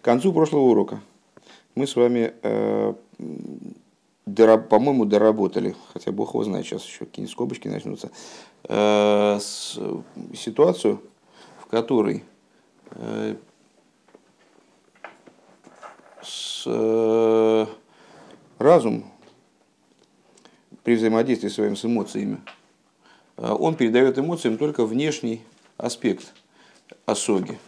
К концу прошлого урока мы с вами, э, по-моему, доработали, хотя бог его знает, сейчас еще какие-нибудь скобочки начнутся, э, ситуацию, в которой э, с, разум при взаимодействии своим с эмоциями, он передает эмоциям только внешний аспект осоги.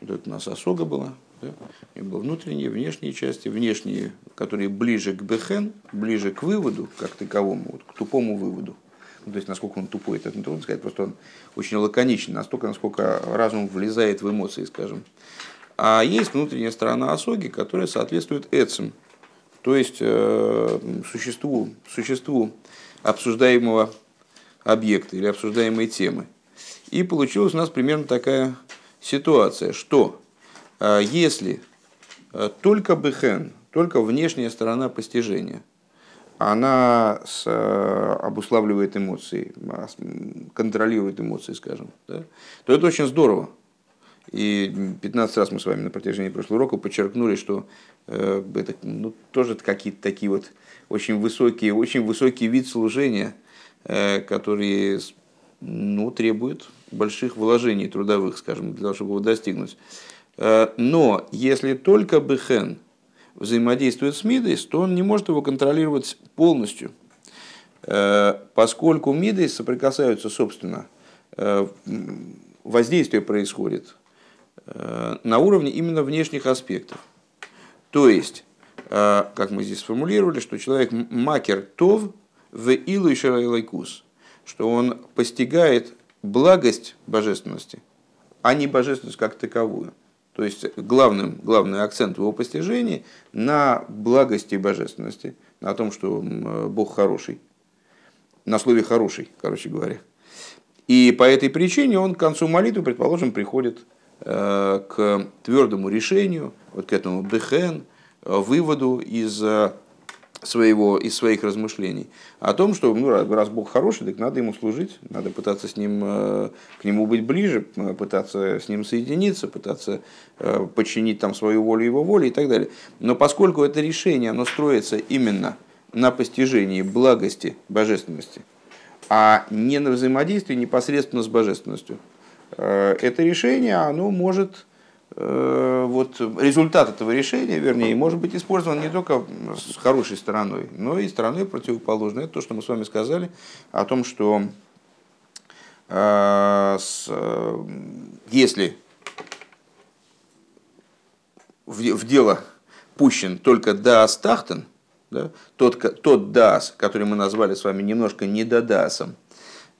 Вот это у нас осога была, да? И было внутренние, внешние части, внешние, которые ближе к бехен, ближе к выводу, как таковому, вот, к тупому выводу. Ну, то есть, насколько он тупой, это трудно сказать, просто он очень лаконичен, настолько, насколько разум влезает в эмоции, скажем. А есть внутренняя сторона осоги, которая соответствует эцем, то есть э, существу, существу обсуждаемого объекта или обсуждаемой темы. И получилась у нас примерно такая ситуация, что если э, только бехен, только внешняя сторона постижения, она с, э, обуславливает эмоции, а, контролирует эмоции, скажем, да, то это очень здорово. И 15 раз мы с вами на протяжении прошлого урока подчеркнули, что э, это ну, тоже какие-то такие вот очень высокие, очень высокий вид служения, э, который ну, требует больших вложений трудовых, скажем, для того, чтобы его достигнуть. Э, но если только Бехен взаимодействует с Мидейс, то он не может его контролировать полностью, э, поскольку Мидейс соприкасаются, собственно, э, воздействие происходит на уровне именно внешних аспектов. То есть, как мы здесь сформулировали, что человек макер тов в илу что он постигает благость божественности, а не божественность как таковую. То есть главным, главный акцент его постижении на благости и божественности, на том, что Бог хороший, на слове хороший, короче говоря. И по этой причине он к концу молитвы, предположим, приходит э, к твердому решению, вот к этому бехен, э, выводу из э, своего, из своих размышлений о том, что ну, раз Бог хороший, так надо ему служить, надо пытаться с ним, э, к нему быть ближе, э, пытаться с ним соединиться, пытаться э, подчинить там свою волю его воле и так далее. Но поскольку это решение, оно строится именно на постижении благости божественности, а не на взаимодействии непосредственно с божественностью, это решение, оно может вот результат этого решения, вернее, может быть использован не только с хорошей стороной, но и стороной противоположной. Это то, что мы с вами сказали о том, что э, с, э, если в, в дело пущен только Даас Тахтен, да, тот, тот Даас, который мы назвали с вами немножко недодасом,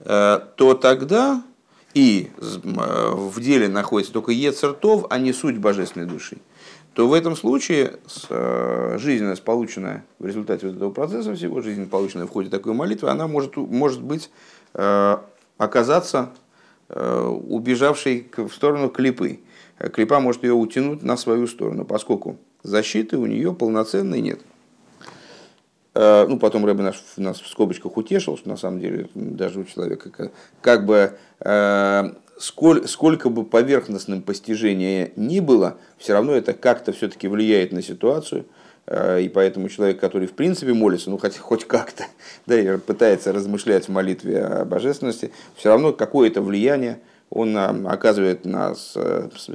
э, то тогда и э, в деле находится только Ецертов, а не суть божественной души, то в этом случае э, жизненность, полученная в результате вот этого процесса всего, жизнь, полученная в ходе такой молитвы, она может, может быть э, оказаться убежавшей в сторону клипы. Клипа может ее утянуть на свою сторону, поскольку защиты у нее полноценной нет. Э, ну, потом Рэбе наш, нас в скобочках утешил, что на самом деле даже у человека как, как бы э, сколь, сколько бы поверхностным постижение ни было, все равно это как-то все-таки влияет на ситуацию. Э, и поэтому человек, который в принципе молится, ну хоть, хоть как-то, да, и пытается размышлять в молитве о божественности, все равно какое-то влияние он оказывает на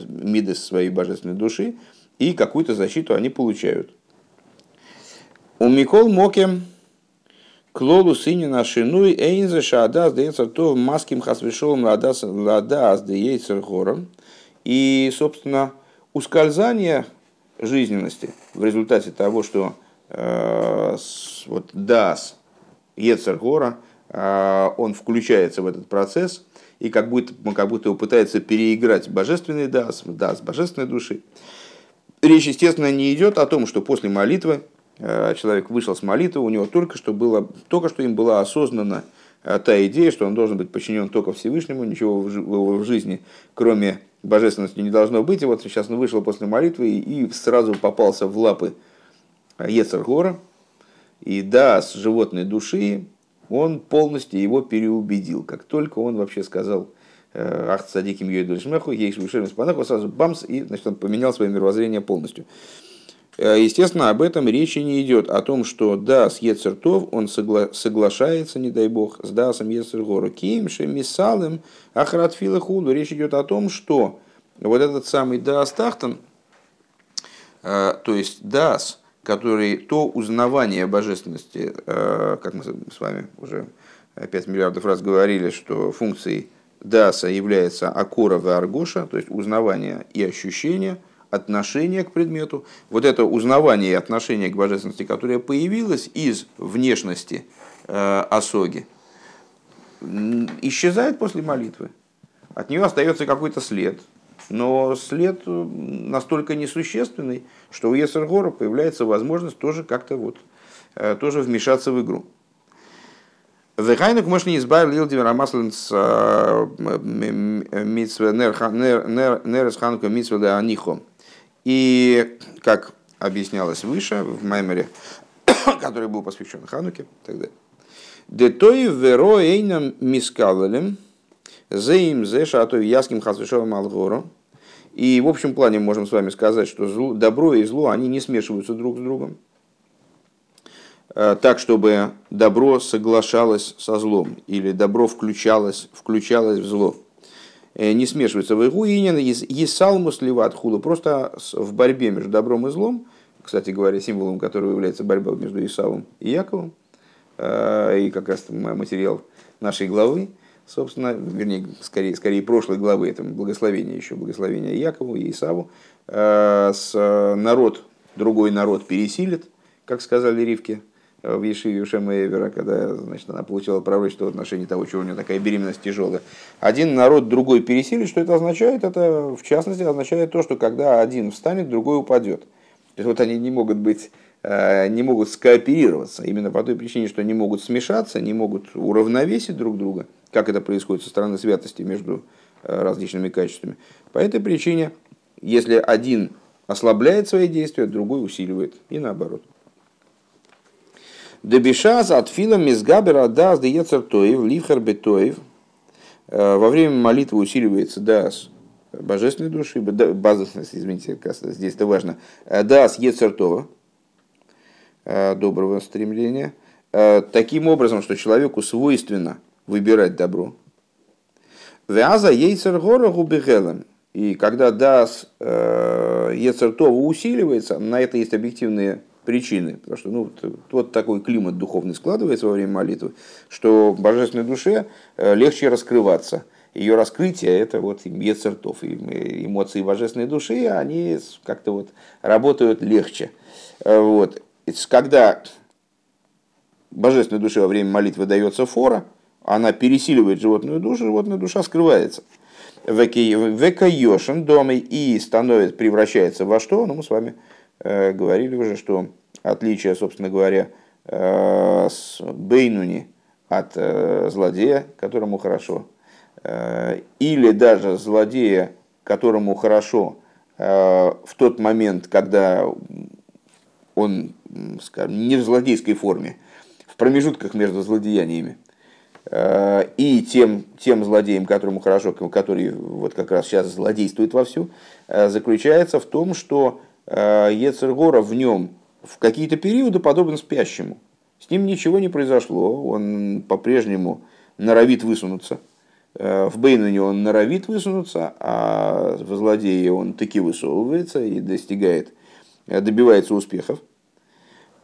мидес своей божественной души, и какую-то защиту они получают. У Микол Моке Клолу сынина шинуй эйнзе шаадас деецер то маским хасвешолом ладас ладас деецер гором. И, собственно, ускользание жизненности в результате того, что э, вот дас Ецер Гора, э, он включается в этот процесс и как будто, как будто пытается переиграть божественный дас, дас божественной души. Речь, естественно, не идет о том, что после молитвы человек вышел с молитвы, у него только что, было, только что им была осознана э, та идея, что он должен быть подчинен только Всевышнему, ничего в его в жизни, кроме божественности, не должно быть. И вот сейчас он вышел после молитвы и сразу попался в лапы Ецергора. И да, с животной души он полностью его переубедил. Как только он вообще сказал ах, садиким йойдуль шмеху, ейш вышерим спанаху, сразу бамс, и значит, он поменял свое мировоззрение полностью. Естественно, об этом речи не идет, о том, что да, с Ецертов он согла- соглашается, не дай бог, с Дасом Ецергору. Кимше, Мисалым, Ахратфила Худу. Речь идет о том, что вот этот самый Дас Тахтан, то есть Дас, который то узнавание божественности, как мы с вами уже 5 миллиардов раз говорили, что функцией Даса является Акора Аргоша, то есть узнавание и ощущение, отношение к предмету. Вот это узнавание и отношение к божественности, которое появилось из внешности э, осоги, исчезает после молитвы. От нее остается какой-то след, но след настолько несущественный, что у Есергора появляется возможность тоже как-то вот, э, тоже вмешаться в игру. Вехайнук может не избавил Лилдивер Амаслинс Митсве Нерес Ханука Митсве Анихо. И, как объяснялось выше, в Маймере, который был посвящен Хануке, тогда. Детой веро эйнам мискалалем, зеим зе шатов яским хасвишовым алгору. И в общем плане можем с вами сказать, что зло, добро и зло, они не смешиваются друг с другом. Э, так, чтобы добро соглашалось со злом, или добро включалось, включалось в зло. Э, не смешивается. В игу инин, есалму сливат худу, просто в борьбе между добром и злом, кстати говоря, символом которого является борьба между Исавом и Яковом, э, и как раз материал нашей главы, собственно, вернее, скорее, скорее прошлой главы, это благословение еще, благословение Якову и Исаву, с народ, другой народ пересилит, как сказали Ривке, в Ешиве Шема Эвера, когда значит, она получила пророчество в отношении того, чего у нее такая беременность тяжелая. Один народ другой пересилит, что это означает? Это, в частности, означает то, что когда один встанет, другой упадет. То есть вот они не могут быть э, не могут скооперироваться именно по той причине, что не могут смешаться, не могут уравновесить друг друга, как это происходит со стороны святости между э, различными качествами. По этой причине, если один ослабляет свои действия, другой усиливает, и наоборот. Дебишаз от фила мизгабера дас де тоев, ливхар бетоев. Э, во время молитвы усиливается дас божественной души, базовность, извините, здесь это важно, э, дас ецертова, э, доброго стремления, таким образом, что человеку свойственно выбирать добро. Вяза ейцер гора губихелем. И когда дас ецертова усиливается, на это есть объективные причины, потому что ну, вот такой климат духовный складывается во время молитвы, что божественной душе э, легче раскрываться. Ее раскрытие – это вот ецертов, эмоции божественной души, они как-то вот работают легче. Э, вот. Когда божественной душе во время молитвы дается фора, она пересиливает животную душу, животная душа скрывается. Векайошин дома и становится, превращается во что? Ну, мы с вами э, говорили уже, что отличие, собственно говоря, э, с Бейнуни от э, злодея, которому хорошо, э, или даже злодея, которому хорошо в тот момент, когда он, скажем, не в злодейской форме, в промежутках между злодеяниями, и тем, тем злодеем, которому хорошо, который вот как раз сейчас злодействует вовсю, заключается в том, что Ецергора в нем в какие-то периоды подобен спящему. С ним ничего не произошло, он по-прежнему норовит высунуться. Э, в Бейнуне он норовит высунуться, а в злодее он таки высовывается и достигает, э, добивается успехов.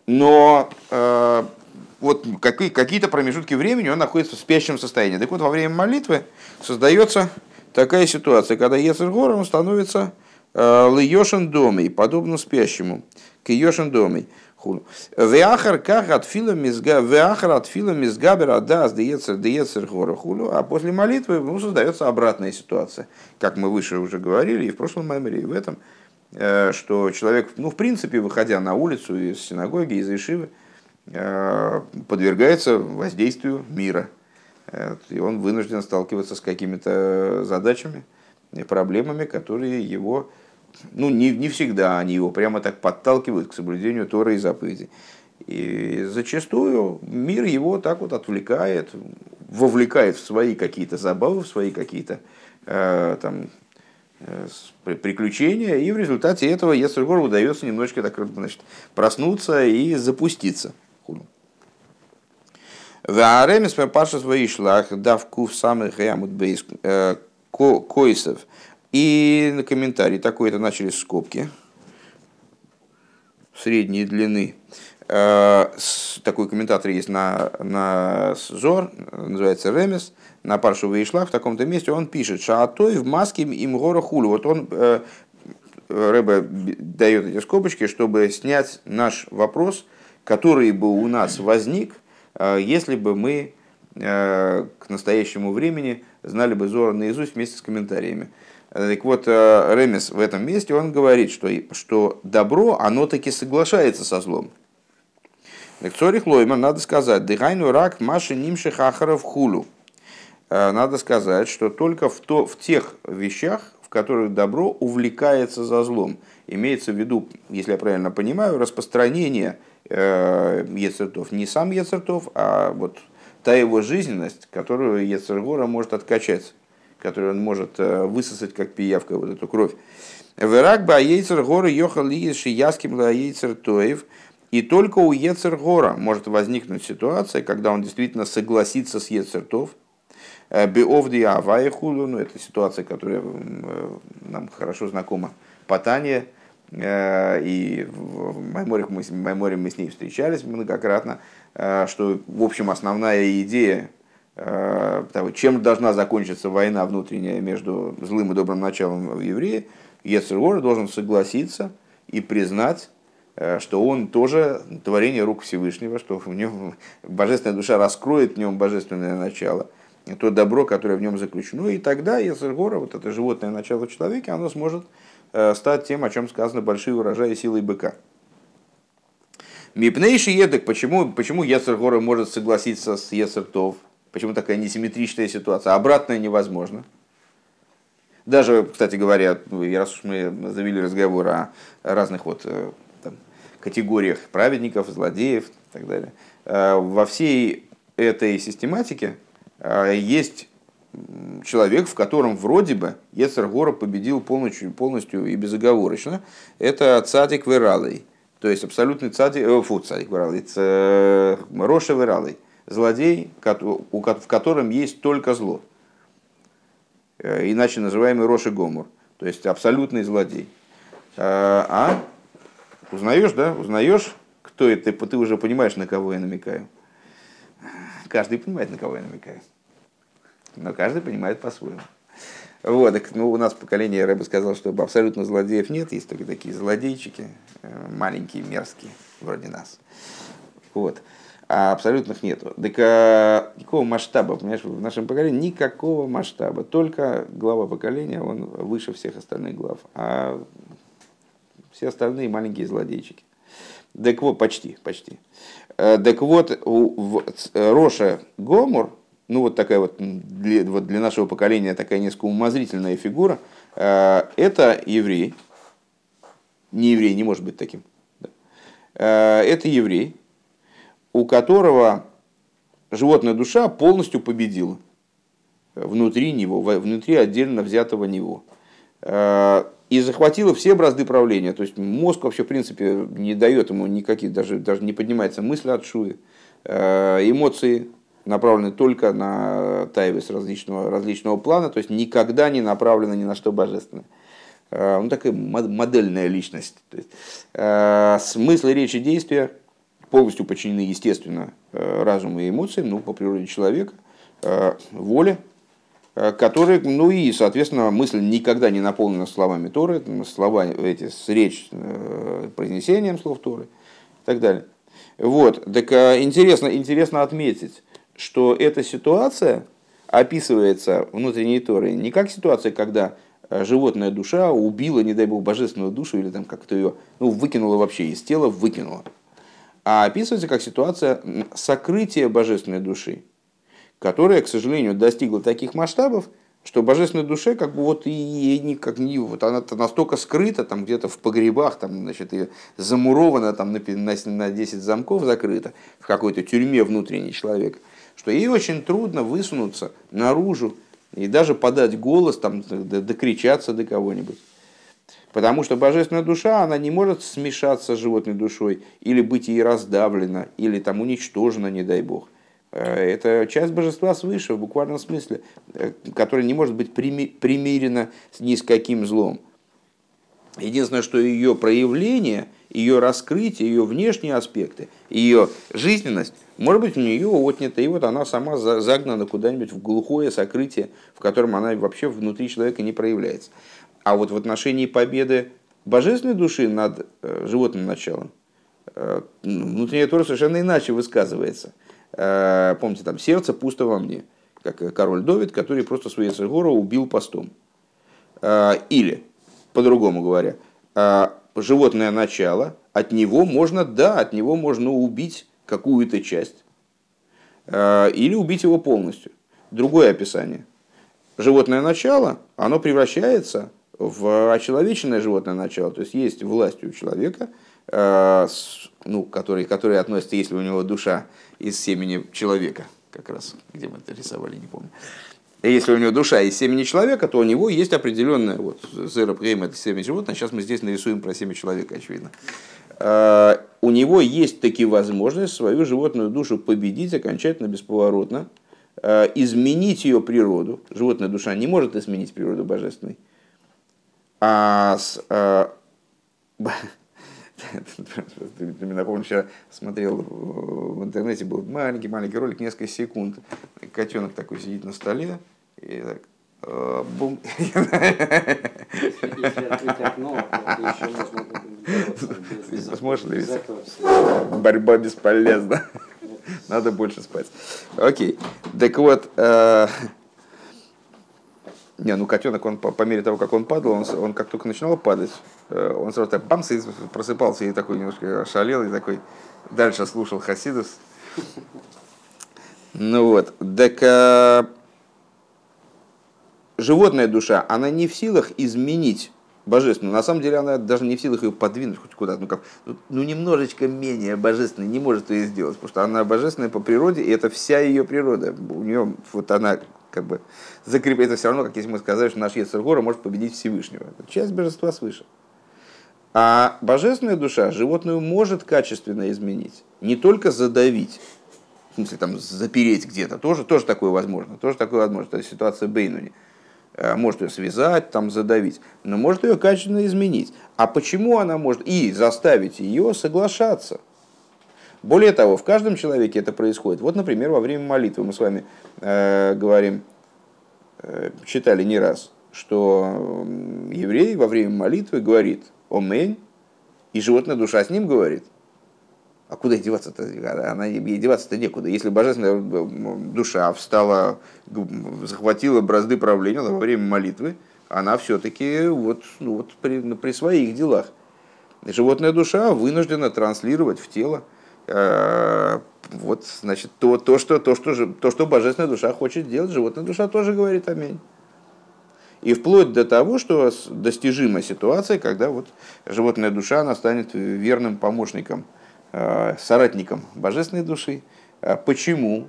Но э, вот какие-то промежутки времени он находится в спящем состоянии. Так вот, во время молитвы создается такая ситуация, когда Ецергор становится Льешен домой, подобно спящему. К Йошин домой. Веахар как от фила мизга, веахар от фила мизгабер адас деецер деецер гора хулю, а после молитвы ну, создается обратная ситуация, как мы выше уже говорили и в прошлом меморе, и в этом, э, что человек, ну, в принципе, выходя на улицу из синагоги, из Ишивы, э, подвергается воздействию мира. Э, и он вынужден сталкиваться с какими-то задачами, проблемами, которые его ну, не, не всегда они его прямо так подталкивают к соблюдению Тора и заповедей. И зачастую мир его так вот отвлекает, вовлекает в свои какие-то забавы, в свои какие-то там, приключения, и в результате этого Ецергору удается немножечко так, значит, проснуться и запуститься. Вааремис пашас ваишлах давку в самых ямут бейс койсов. И на комментарий такой это начали скобки средней длины. Э, такой комментатор есть на, на Зор, называется Ремес, на Паршу Вейшла, в таком-то месте он пишет, Шаатой в маске им гора хулю. Вот он, э, Рэбе дает эти скобочки, чтобы снять наш вопрос, который бы у нас возник, э, если бы мы к настоящему времени знали бы Зора наизусть вместе с комментариями. Так вот, Ремес в этом месте, он говорит, что, что добро, оно таки соглашается со злом. Цорих Лойман, надо сказать, дыхайну рак маши нимши хахаров хулу. Э, надо сказать, что только в, то, в тех вещах, в которых добро увлекается за злом. Имеется в виду, если я правильно понимаю, распространение э, Ецертов. Не сам Ецертов, а вот та его жизненность, которую Ецергора может откачать, которую он может э, высосать, как пиявка, вот эту кровь. Верак ба Ейцер горы йохал лиеши яским ла Ейцер тоев – и только у Ецергора может возникнуть ситуация, когда он действительно согласится с Ецертов, э, Беовди Авайхулу, ну это ситуация, которая э, нам хорошо знакома по Тане, и в Майморе мы, в Майморе мы с ней встречались многократно, что, в общем, основная идея того, чем должна закончиться война внутренняя между злым и добрым началом в евреи, Ецергор должен согласиться и признать Э, что он тоже творение рук Всевышнего, что в нем божественная душа раскроет в нем божественное начало, то добро, которое в нем заключено, и тогда Ецергора, вот это животное начало в человеке, оно сможет э, стать тем, о чем сказано большие урожаи силой быка. Мипнейший едок, почему, почему Ецергора может согласиться с Ецертов? Почему такая несимметричная ситуация? Обратное невозможно. Даже, кстати говоря, раз уж мы завели разговор о разных вот э, категориях праведников, злодеев и так далее. Э, во всей этой систематике э, есть человек, в котором вроде бы Ецергора победил полностью, полностью и безоговорочно. Это цадик Вералый. То есть абсолютный цадик, э, фу, цадик Вералый, э, Роша Вералый. Злодей, в котором есть только зло. Иначе называемый Роши Гомор. То есть абсолютный злодей. А Узнаешь, да? Узнаешь, кто это, ты уже понимаешь, на кого я намекаю. Каждый понимает, на кого я намекаю. Но каждый понимает по-своему. Вот, так, ну, у нас поколение, я бы сказал, что абсолютно злодеев нет, есть только такие злодейчики, э, маленькие, мерзкие, вроде нас. Вот. А абсолютных нету. Так а, никакого масштаба, понимаешь, в нашем поколении никакого масштаба. Только глава поколения, он выше всех остальных глав. А все остальные маленькие злодейчики. Так вот, почти, почти. Э, так вот, в Роша Гомор, ну вот такая вот для, вот для нашего поколения такая несколько умозрительная фигура, э, это еврей, не еврей, не может быть таким. Э, это еврей, у которого животная душа полностью победила внутри него, внутри отдельно взятого него и захватила все бразды правления. То есть мозг вообще, в принципе, не дает ему никаких, даже, даже не поднимается мысль от шуи. Э, эмоции направлены только на тайвис различного, различного плана, то есть никогда не направлены ни на что божественное. Э, ну, такая модельная личность. То есть, э, смысл речи действия полностью подчинены, естественно, разуму и эмоциям, ну, по природе человека, воле, Э, который, ну и, соответственно, мысль никогда не наполнена словами Торы, слова эти с речь, э, произнесением слов Торы и так далее. Вот, так э, интересно, интересно отметить, что эта ситуация описывается внутренней Торой не как ситуация, когда животная душа убила, не дай бог, божественную душу или там как-то ее ну, выкинула вообще из тела, выкинула. А описывается как ситуация сокрытия божественной души которая, к сожалению, достигла таких масштабов, что божественной душе как бы вот и никак не вот она настолько скрыта там где-то в погребах там значит и замурована там на, на, на 10 замков закрыта в какой-то тюрьме внутренний человек что ей очень трудно высунуться наружу и даже подать голос, там, докричаться до кого-нибудь. Потому что божественная душа, она не может смешаться с животной душой, или быть ей раздавлена, или там уничтожена, не дай бог. Э, это часть божества свыше, в буквальном смысле, э, которая не может быть примирена ни с каким злом. Единственное, что ее проявление, ее раскрытие, ее внешние аспекты, ее жизненность, может быть, у нее отнято, и вот она сама загнана куда-нибудь в глухое сокрытие, в котором она вообще внутри человека не проявляется. А вот в отношении победы божественной души над э, животным началом, внутренняя Тора совершенно иначе высказывается – Э, помните, там сердце пусто во мне, как король Довид, который просто своей Сергора убил постом. Э, или, по-другому говоря, э, животное начало, от него можно, да, от него можно убить какую-то часть, или убить его полностью. Другое описание. Животное начало, оно превращается в очеловеченное животное начало, то есть есть власть у человека, ну, который, который относится, если у него душа из семени человека, как раз, где мы это рисовали, не помню. Если у него душа из семени человека, то у него есть определенная, вот, зера это семя животное, сейчас мы здесь нарисуем про семя человека, очевидно. А, у него есть такие возможность свою животную душу победить окончательно, бесповоротно, а, изменить ее природу. Животная душа не может изменить природу божественной. А с, а, ты мне напомнил, вчера смотрел в интернете, был маленький-маленький ролик, несколько секунд. Котенок такой сидит на столе, и так, э, бум. Сможешь ли Борьба бесполезна. Надо больше спать. Окей. Так вот, э, не, ну котенок, он по, по мере того, как он падал, он, он как только начинал падать, э, он сразу так бамс и просыпался и такой немножко ошалел и такой дальше слушал Хасидус. Ну вот, так а, животная душа, она не в силах изменить божественную. На самом деле она даже не в силах ее подвинуть хоть куда-то. Ну, как, ну немножечко менее божественной не может ее сделать, потому что она божественная по природе, и это вся ее природа. У нее вот она как бы закрепить. Это все равно, как если мы сказали, что наш Ецергора может победить Всевышнего. Это часть божества свыше. А божественная душа животную может качественно изменить, не только задавить, в смысле там запереть где-то, тоже, тоже такое возможно, тоже такое возможно, это ситуация Бейнуни. Э, может ее связать, там задавить, но может ее качественно изменить. А почему она может и заставить ее соглашаться? Более того, в каждом человеке это происходит. Вот, например, во время молитвы мы с вами э, говорим, э, читали не раз, что еврей во время молитвы говорит «Омень», и животная душа с ним говорит. А куда деваться-то? Она ей деваться-то некуда. Если божественная э, душа встала, захватила бразды правления во время молитвы, она все-таки вот, ну, вот при, при своих делах. Животная душа вынуждена транслировать в тело вот, значит, то, то, что, то, что, то, что божественная душа хочет делать, животная душа тоже говорит аминь. И вплоть до того, что достижима ситуация, когда вот животная душа она станет верным помощником, э, соратником божественной души. Э, почему?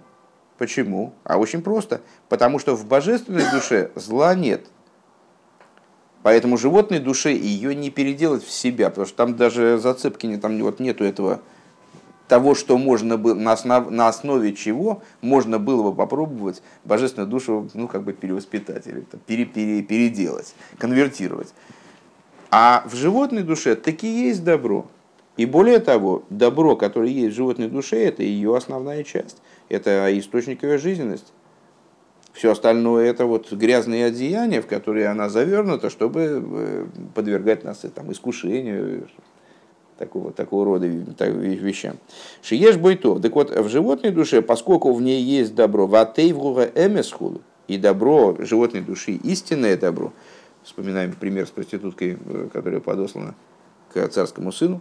Почему? А очень просто. Потому что в божественной душе зла нет. Поэтому животной душе ее не переделать в себя, потому что там даже зацепки не, там вот нету этого того, что можно было, на, основ, на основе чего можно было бы попробовать божественную душу ну, как бы перевоспитать или там, пере, пере, переделать, конвертировать. А в животной душе таки есть добро. И более того, добро, которое есть в животной душе, это ее основная часть. Это источник ее жизненности. Все остальное это вот грязные одеяния, в которые она завернута, чтобы э, подвергать нас там, искушению, такого, такого рода вещам. Шиеш бойтов. Так вот, в животной душе, поскольку в ней есть добро, ватейвруга эмесхулу, и добро животной души, истинное добро, вспоминаем пример с проституткой, э, которая подослана к царскому сыну,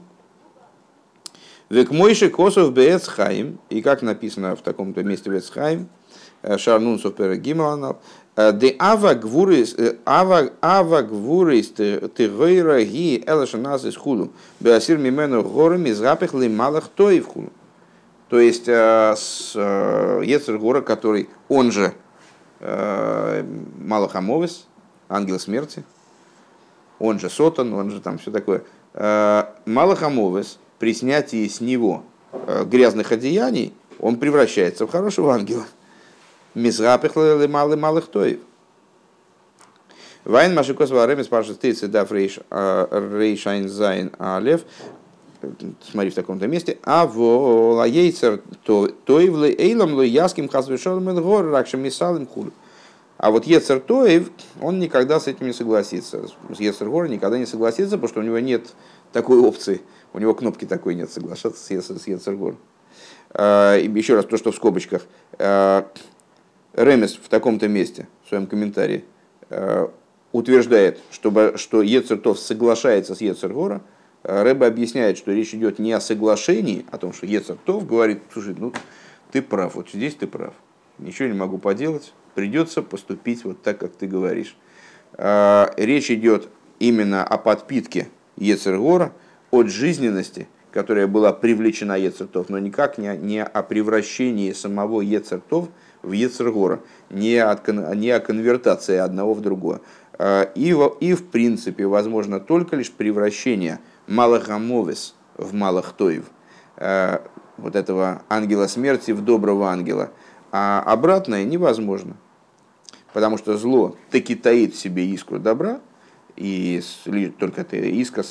Век мойши косов бецхайм, и как написано в таком-то месте бецхайм, э, шарнунсов перегималанал, Де ава гвурис, ава, ава гвурис тегойра ги элаша нас из хулу. Беасир мимену горами запах лималах тоев хулу. То есть с Ецер Гора, который он же Малахамовис, ангел смерти, он же Сотан, он же там все такое. Малахамовис, при снятии с него грязных одеяний, он превращается в хорошего ангела. Мизрапихлы малый малых тоев. Вайн Машикос Варемес Паша Стейцы Даф Рейшайн Зайн Алев. Смотри в таком-то месте. А в Лаейцер Тоев Эйлам Лояским Хазвешон Гор Ракшем Мисалим Хур. А вот Ецер Тоев, он никогда с этим не согласится. С Ецер Гор никогда не согласится, потому что у него нет такой опции. У него кнопки такой нет соглашаться с Ецер Гор. А, еще раз то, что в скобочках. А, Ремес в таком-то месте, в своем комментарии, а, утверждает, что, что Ецертов соглашается с Ецергора, Рэба объясняет, что речь идет не о соглашении, о том, что Ецертов говорит, слушай, ну ты прав, вот здесь ты прав, ничего не могу поделать, придется поступить вот так, как ты говоришь. А, речь идет именно о подпитке Ецергора от жизненности, которая была привлечена Ецертов, но никак не, не о превращении самого Ецертов в Ецергора, не, от, не о конвертации одного в другое. А, и, и в принципе возможно только лишь превращение Малахамовес в Малахтоев, а, вот этого ангела смерти в доброго ангела. А обратное невозможно, потому что зло таки таит в себе искру добра, и только эта искра,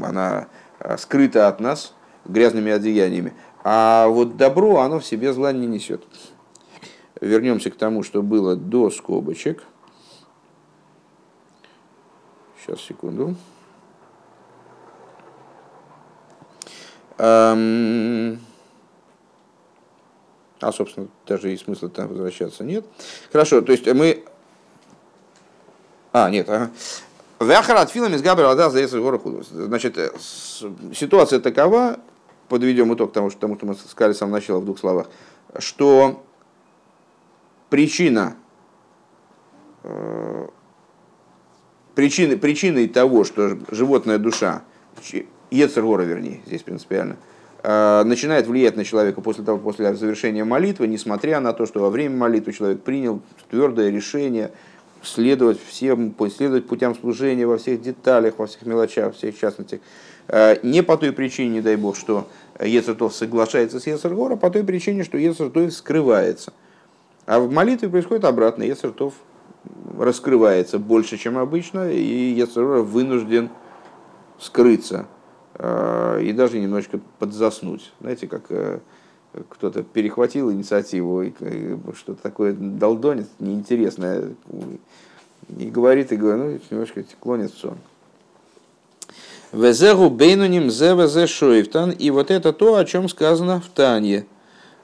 она а, скрыта от нас грязными одеяниями. А вот добро, оно в себе зла не несет. Вернемся к тому, что было до скобочек – Сейчас, секунду. А, собственно, даже и смысла там возвращаться нет. Хорошо, то есть мы... А, нет, ага. Вяхарат филами с Габрила за гора Значит, э, ситуация такова, подведем итог тому, что, тому, что мы сказали с самого начала в двух словах, что причина э, причиной, причиной того, что животная душа, Ецергора, вернее, здесь принципиально, э, начинает влиять на человека после того, после завершения молитвы, несмотря на то, что во время молитвы человек принял твердое решение следовать всем, следовать путям служения во всех деталях, во всех мелочах, во всех частностях. Э, не по той причине, не дай бог, что Ецертов соглашается с Ецергора, а по той причине, что Ецертов скрывается. А в молитве происходит обратно. Ецертов раскрывается больше, чем обычно, и Яцерора вынужден скрыться э, и даже немножечко подзаснуть. Знаете, как э, кто-то перехватил инициативу, и что-то такое долдонит, неинтересное, и говорит, и говорит, ну, немножко клонит в сон. Везегу бейнуним зе шоифтан. И вот это то, о чем сказано в Танье.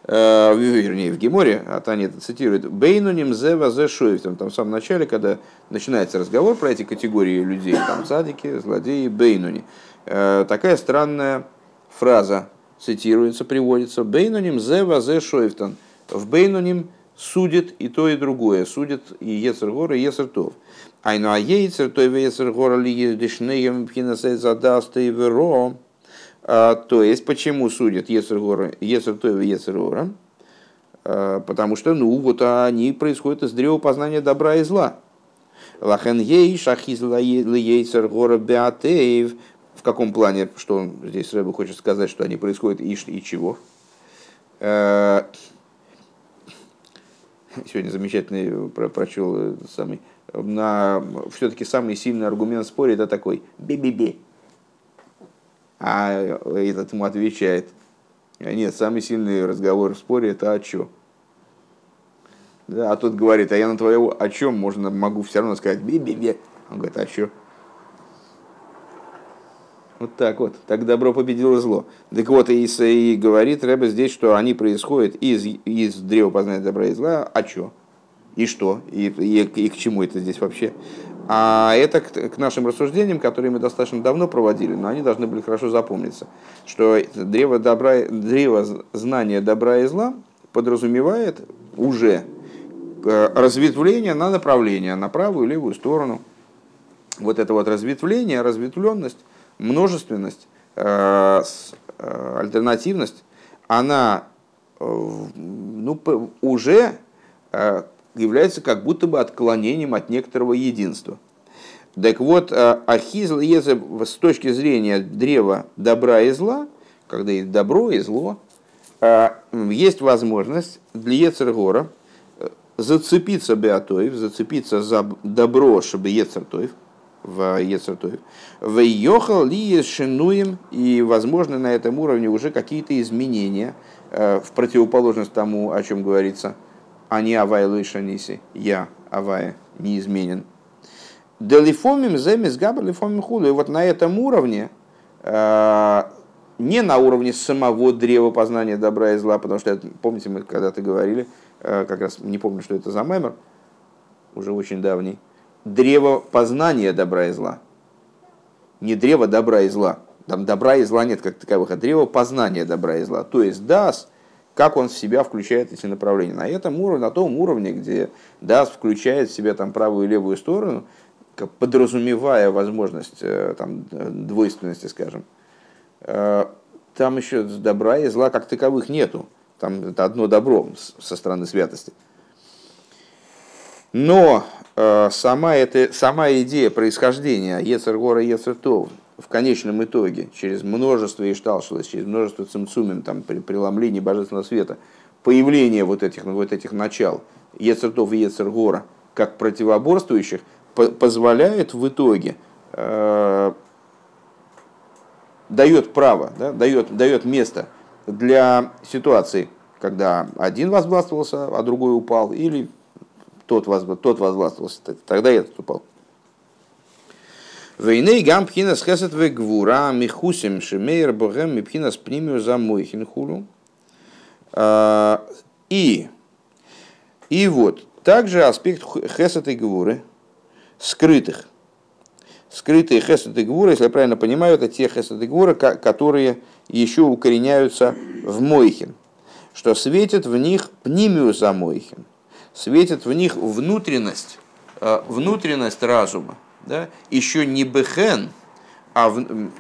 Э, вернее, в Геморе, а Таня это цитирует, «Бейнуним зе вазе шоев». Там, там в самом начале, когда начинается разговор про эти категории людей, там цадики, злодеи, бейнуни. Э, такая странная фраза цитируется, приводится. «Бейнуним зе вазе шоевтан». В бейнуним судит и то, и другое. Судит и Ецергор, и Ецертов. Айну а Ейцер, то и Ецергор, ли Едишнеем, Пхинасей Задаста и Веро. А, то есть, почему судят Ецергора, Ецертоева и Ецергора? А, потому что, ну, вот они происходят из древа познания добра и зла. Лахен ей шахиз Ейцергора Беатеев. В каком плане, что он здесь Рэбе хочет сказать, что они происходят и, и чего? А, сегодня замечательный про, прочел самый, на, все-таки самый сильный аргумент в споре это такой бе-бе-бе. А этот ему отвечает, нет, самый сильный разговор в споре это о чем? Да, а тот говорит, а я на твоего о чем можно, могу все равно сказать бе-бе-бе. Он говорит, а что? Вот так вот. Так добро победило зло. Так вот, и, и говорит Рэбе здесь, что они происходят из, из древа познания добра и зла. А что? И что? И, и, и к чему это здесь вообще? А это к, нашим рассуждениям, которые мы достаточно давно проводили, но они должны были хорошо запомниться, что древо, добра, древо знания добра и зла подразумевает уже э, разветвление на направление, на правую и левую сторону. Вот это вот разветвление, разветвленность, множественность, э, э, альтернативность, она ну, уже является как будто бы отклонением от некоторого единства. Так вот, э, ахизл еза с точки зрения древа добра и зла, когда есть добро и зло, э, есть возможность для Ецергора зацепиться Беатоев, зацепиться за добро, чтобы Ецертоев, в Ецертоев, в Йохал ли шинуем, и возможно на этом уровне уже какие-то изменения в противоположность тому, о чем говорится – не авай лойшаниси, я, авая, неизменен. Делифомим земис габа лифомим худу. И вот на этом уровне, э, не на уровне самого древа познания добра и зла, потому что, помните, мы когда-то говорили, э, как раз не помню, что это за мемор, уже очень давний, древо познания добра и зла. Не древо добра и зла. Там добра и зла нет как таковых, а древо познания добра и зла. То есть дас как он в себя включает эти направления. На этом уровне, на том уровне, где DAS включает в себя там правую и левую сторону, подразумевая возможность э, там, двойственности, скажем, э, там еще добра и зла как таковых нету. Там это одно добро со стороны святости. Но э, сама, эта, сама идея происхождения Ецергора и Ецертов в конечном итоге, через множество ишталшилось, через множество цимцумим, там, при преломлении божественного света, появление вот этих, вот этих начал, Ецертов и Ецергора, как противоборствующих, по позволяет в итоге, э, дает право, да, дает, дает место для ситуации, когда один возгластвовался, а другой упал, или тот, воз, тот возгластвовался, тогда этот упал. Вейней гам пхинас хесет гвура михусим шемейр богем мипхинас пнимию за мойхин хулу. А, и, и вот, также аспект хесет и гвуры, скрытых. Скрытые хесет и гвуры, если я правильно понимаю, это те хесет и гвуры, которые еще укореняются в мойхин, что светит в них пнимию за мойхин, светит в них внутренность, а, внутренность разума да, еще не бехен, а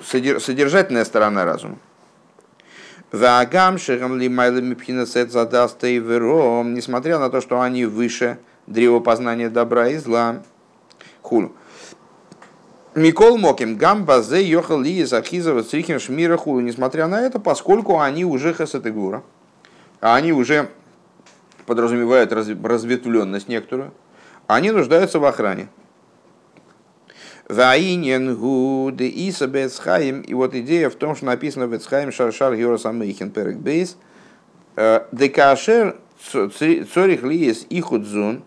содержательная сторона разума. Вагам шерам ли мипхинасет задаст и вером, несмотря на то, что они выше древа познания добра и зла. Хулу. Микол Моким, Гамба, Зе, Йохал, Ли, Захизова, Црихим, Шмира, Хулу. Несмотря на это, поскольку они уже хасатегура, а они уже подразумевают разветвленность некоторую, они нуждаются в охране. Ваинен гуд иса бецхаим. И вот идея в том, что написано бецхаим шаршар георас амейхен перек бейс. Декашер цорих лиес ихудзун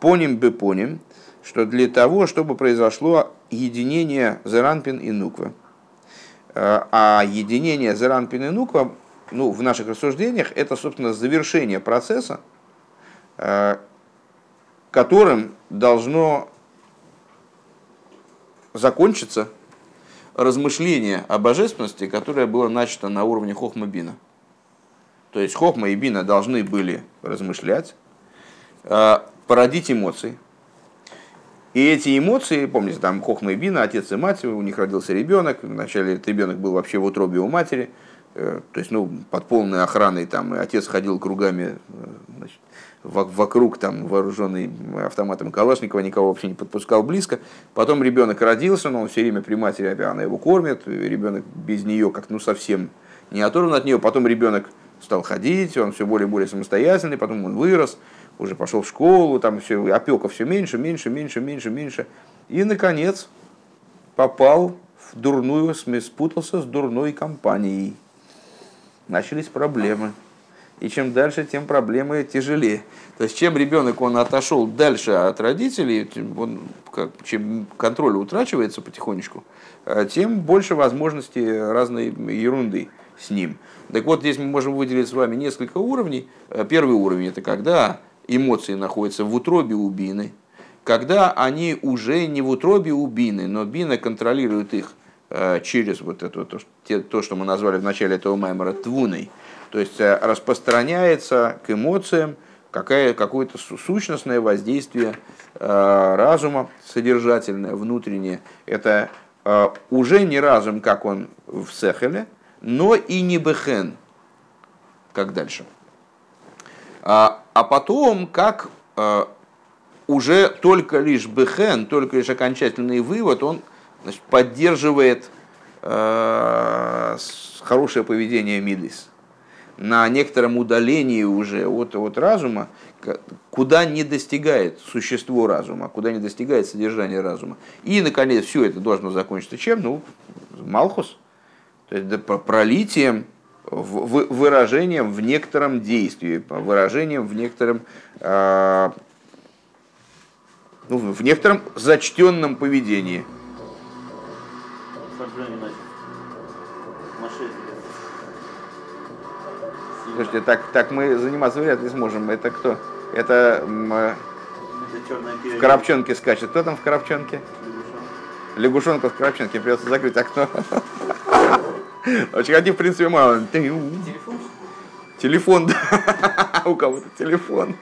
поним бы поним, что для того, чтобы произошло единение Зеранпин и Нуква. А единение Зеранпин и Нуква, ну, в наших рассуждениях, это, собственно, завершение процесса, которым должно закончится размышление о божественности, которое было начато на уровне Хохма Бина. То есть Хохма и Бина должны были размышлять, э, породить эмоции. И эти эмоции, помните, там Хохма и Бина, отец и мать, у них родился ребенок, вначале этот ребенок был вообще в утробе у матери, то есть ну, под полной охраной, там, и отец ходил кругами э, значит, вокруг там вооруженный автоматом Калашникова, никого вообще не подпускал близко. Потом ребенок родился, но он все время при матери, она его кормит, ребенок без нее как ну совсем не оторван от нее. Потом ребенок стал ходить, он все более и более самостоятельный, потом он вырос, уже пошел в школу, там все, опека все меньше, меньше, меньше, меньше, меньше. И, наконец, попал в дурную, спутался с дурной компанией. Начались проблемы. И чем дальше, тем проблемы тяжелее. То есть, чем ребенок он отошел дальше от родителей, он, как, чем контроль утрачивается потихонечку, э, тем больше возможностей разной ерунды с ним. Так вот, здесь мы можем выделить с вами несколько уровней. Э, первый уровень – это когда эмоции находятся в утробе у бины, когда они уже не в утробе у бины, но бина контролирует их через вот это, то, то, что мы назвали в начале этого маймера твуной – то есть э, распространяется к эмоциям какое, какое-то сущностное воздействие э, разума, содержательное, внутреннее. Это э, уже не разум, как он в Сехеле, но и не Бехен, как дальше. А, а потом, как уже только лишь бехен, только лишь окончательный вывод, он значит, поддерживает э, хорошее поведение Мидис. На некотором удалении уже от, от разума, куда не достигает существо разума, куда не достигает содержание разума. И, наконец, все это должно закончиться чем? Ну, Малхус. То есть пролитием, выражением в некотором действии, выражением в некотором, э, ну, в некотором зачтенном поведении. Слушайте, так, так мы заниматься вряд ли сможем. Это кто? Это, Это в Коробчонке скачет. Кто там в Коробчонке? Лягушонка в Коробчонке. Придется закрыть окно. Очень один, в принципе, мало. Телефон? Телефон, да. У кого-то телефон.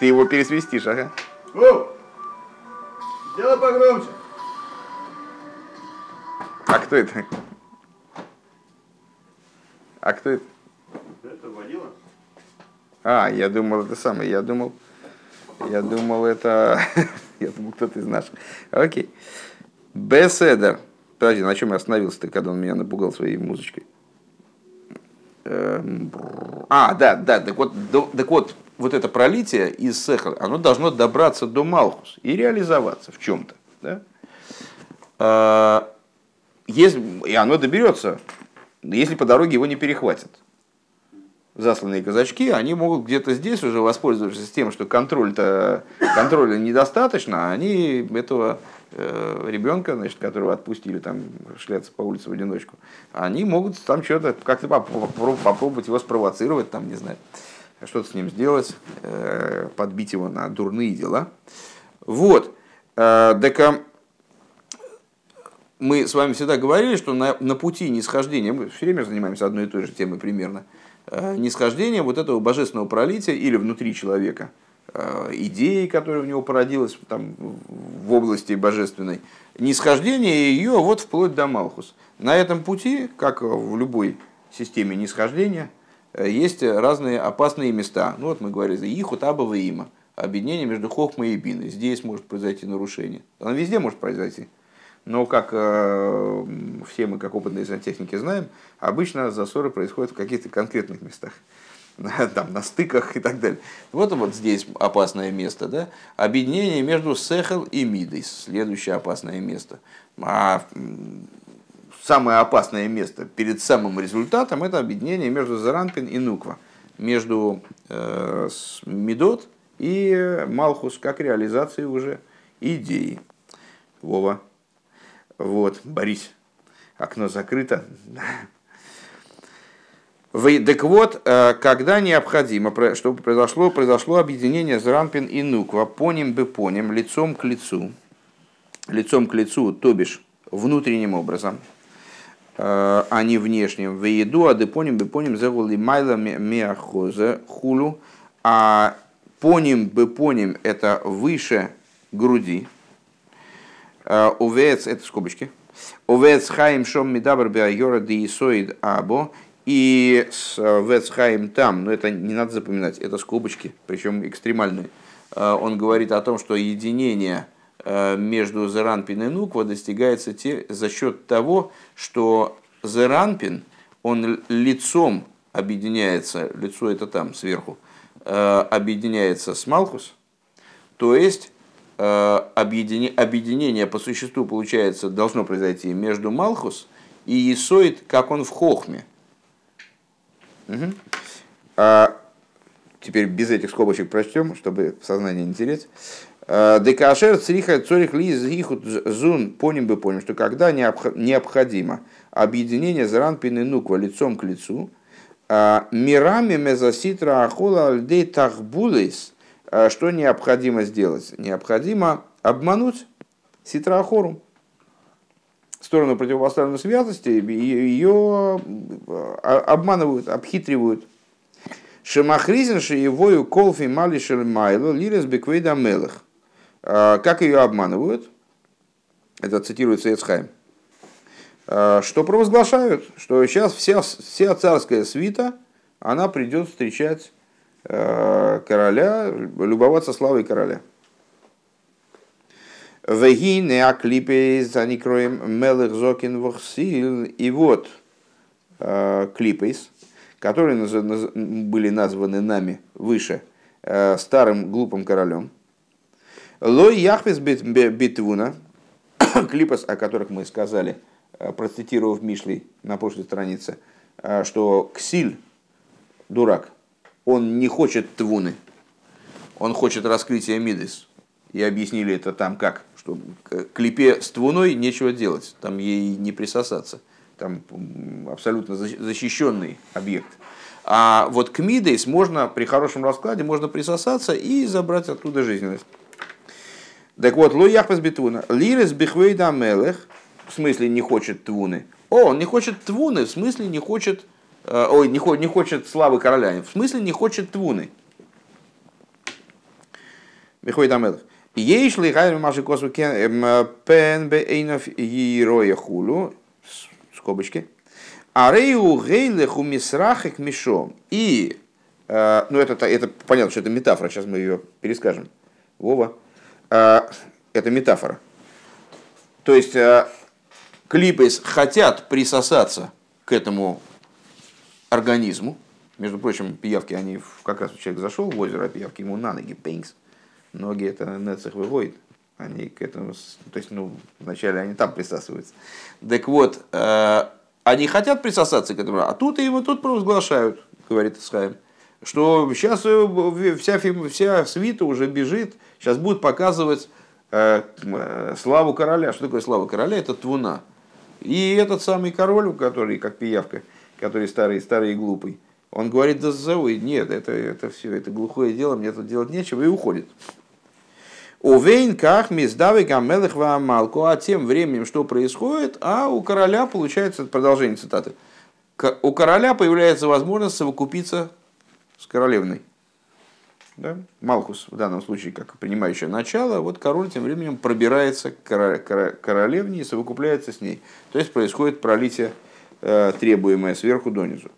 Ты его пересвистишь, ага. О! Делай погромче. А кто это? А кто это? Это водила. А, я думал, это самое, я думал, я думал, это, я думал, кто-то из наших. Окей. Беседер. Подожди, на чем я остановился-то, когда он меня напугал своей музычкой? Эм, а, да, да, так вот, так вот, вот это пролитие из Сехал, оно должно добраться до Малхус и реализоваться в чем-то. Да? А, и оно доберется, если по дороге его не перехватят. Засланные казачки, они могут где-то здесь уже воспользоваться тем, что контроль-то, контроля недостаточно, а они этого э, ребенка, значит, которого отпустили там шляться по улице в одиночку, они могут там что-то как-то попробовать его спровоцировать, там, не знаю, что-то с ним сделать, э, подбить его на дурные дела. Вот. Э, так мы с вами всегда говорили, что на, на пути нисхождения, мы все время занимаемся одной и той же темой примерно, э, нисхождения вот этого божественного пролития или внутри человека, идеи, которая в него породилась там, в области божественной, нисхождение ее вот вплоть до Малхус. На этом пути, как в любой системе нисхождения, есть разные опасные места. Ну вот мы говорили Ихут, Абава Има. Объединение между Хохмой и Биной. Здесь может произойти нарушение. Оно везде может произойти. Но, как э, все мы, как опытные сантехники, знаем, обычно засоры происходят в каких-то конкретных местах. Там, на стыках и так далее. Вот вот здесь опасное место. Да? Объединение между Сехел и Мидой. Следующее опасное место. А самое опасное место перед самым результатом это объединение между Заранпин и Нуква. Между э, Мидот и Малхус, как реализации уже идеи. Вова. Вот, Борис, окно закрыто. Так вот, э, когда необходимо, чтобы произошло, произошло объединение Зранпин и Нуква, поним бы поним, лицом к лицу, лицом к лицу, то бишь внутренним образом, а не внешним. В еду, а депоним бы поним заволи майла миахоза хулу, а поним бы поним это выше груди, Э, Увец, это скобочки. Увец хаим шом мидабр биайора диисоид або. И с э, Вец там, но это не надо запоминать, это скобочки, причем экстремальные. Э, он говорит о том, что единение между Зеранпин и Нуква достигается те, за счет того, что Зеранпин, он лицом объединяется, лицо это там сверху, объединяется с Малхус, то есть Э, объединение, по существу, получается, должно произойти между Малхус и Исоид, как он в Хохме. Угу. А, теперь без этих скобочек прочтем, чтобы сознание не терять. Декашер цриха цорих ли зихут зун поним бы поним, что когда необходимо объединение зранпин и нуква лицом к лицу, э, мирами мезаситра ахола альдей тахбулейс – а что необходимо сделать? Необходимо обмануть ситраахору, сторону противопоставленной святости, ее а, обманывают, обхитривают. Шемахризин шиевою колфи малишер майло лирес беквейда мелых. А, как ее обманывают? Это цитируется Эцхайм. Что провозглашают? Что сейчас вся, вся царская свита она придет встречать э, короля, любоваться славой короля. Вегине аклипе за некроем мелых зокин. И вот клипейс, которые были названы нами выше старым глупым королем. Лой яхвес битвуна, клипас, о которых мы сказали, э, процитировав Мишлей на прошлой странице, что Ксиль, дурак, он не хочет твуны, он хочет раскрытия Мидес. И объяснили это там как, что клипе с твуной нечего делать, там ей не присосаться там абсолютно защищенный объект. А вот к Мидейс можно при хорошем раскладе можно присосаться и забрать оттуда жизненность. Так вот, Лу Яхпас Битуна. Лирес Бихвейда Мелех, в смысле не хочет твуны. О, он не хочет твуны, в смысле не хочет, э, ой, не, не хочет славы короля, в смысле не хочет твуны. Бихвейда Мелех. Ейш ли гайр маши косу эм, пен бе эйнов ероя хулу скобочки. Арею гейлеху мисрахек мишом. И, э, ну это, это понятно, что это метафора, сейчас мы ее перескажем. Вова. Э, это метафора. То есть э, клипы хотят присосаться к этому организму. Между прочим, пиявки, они как раз человек зашел в озеро, а пиявки ему на ноги, пинкс. Ноги это нецех выводит они к этому, то есть, ну, вначале они там присасываются. Так вот, э, они хотят присосаться к этому, а тут его тут провозглашают, говорит Исхайм, что сейчас э, вся, вся свита уже бежит, сейчас будут показывать э, э, славу короля. Что такое слава короля? Это твуна. И этот самый король, который, как пиявка, который старый, старый и глупый, он говорит, да зову, нет, это, это все, это глухое дело, мне тут делать нечего, и уходит. Увейн ках миздавы гамелых малку. А тем временем что происходит? А у короля получается, продолжение цитаты, у короля появляется возможность совокупиться с королевной. Да? Малхус в данном случае как принимающее начало, вот король тем временем пробирается к королевне и совокупляется с ней. То есть происходит пролитие, э, требуемое сверху донизу.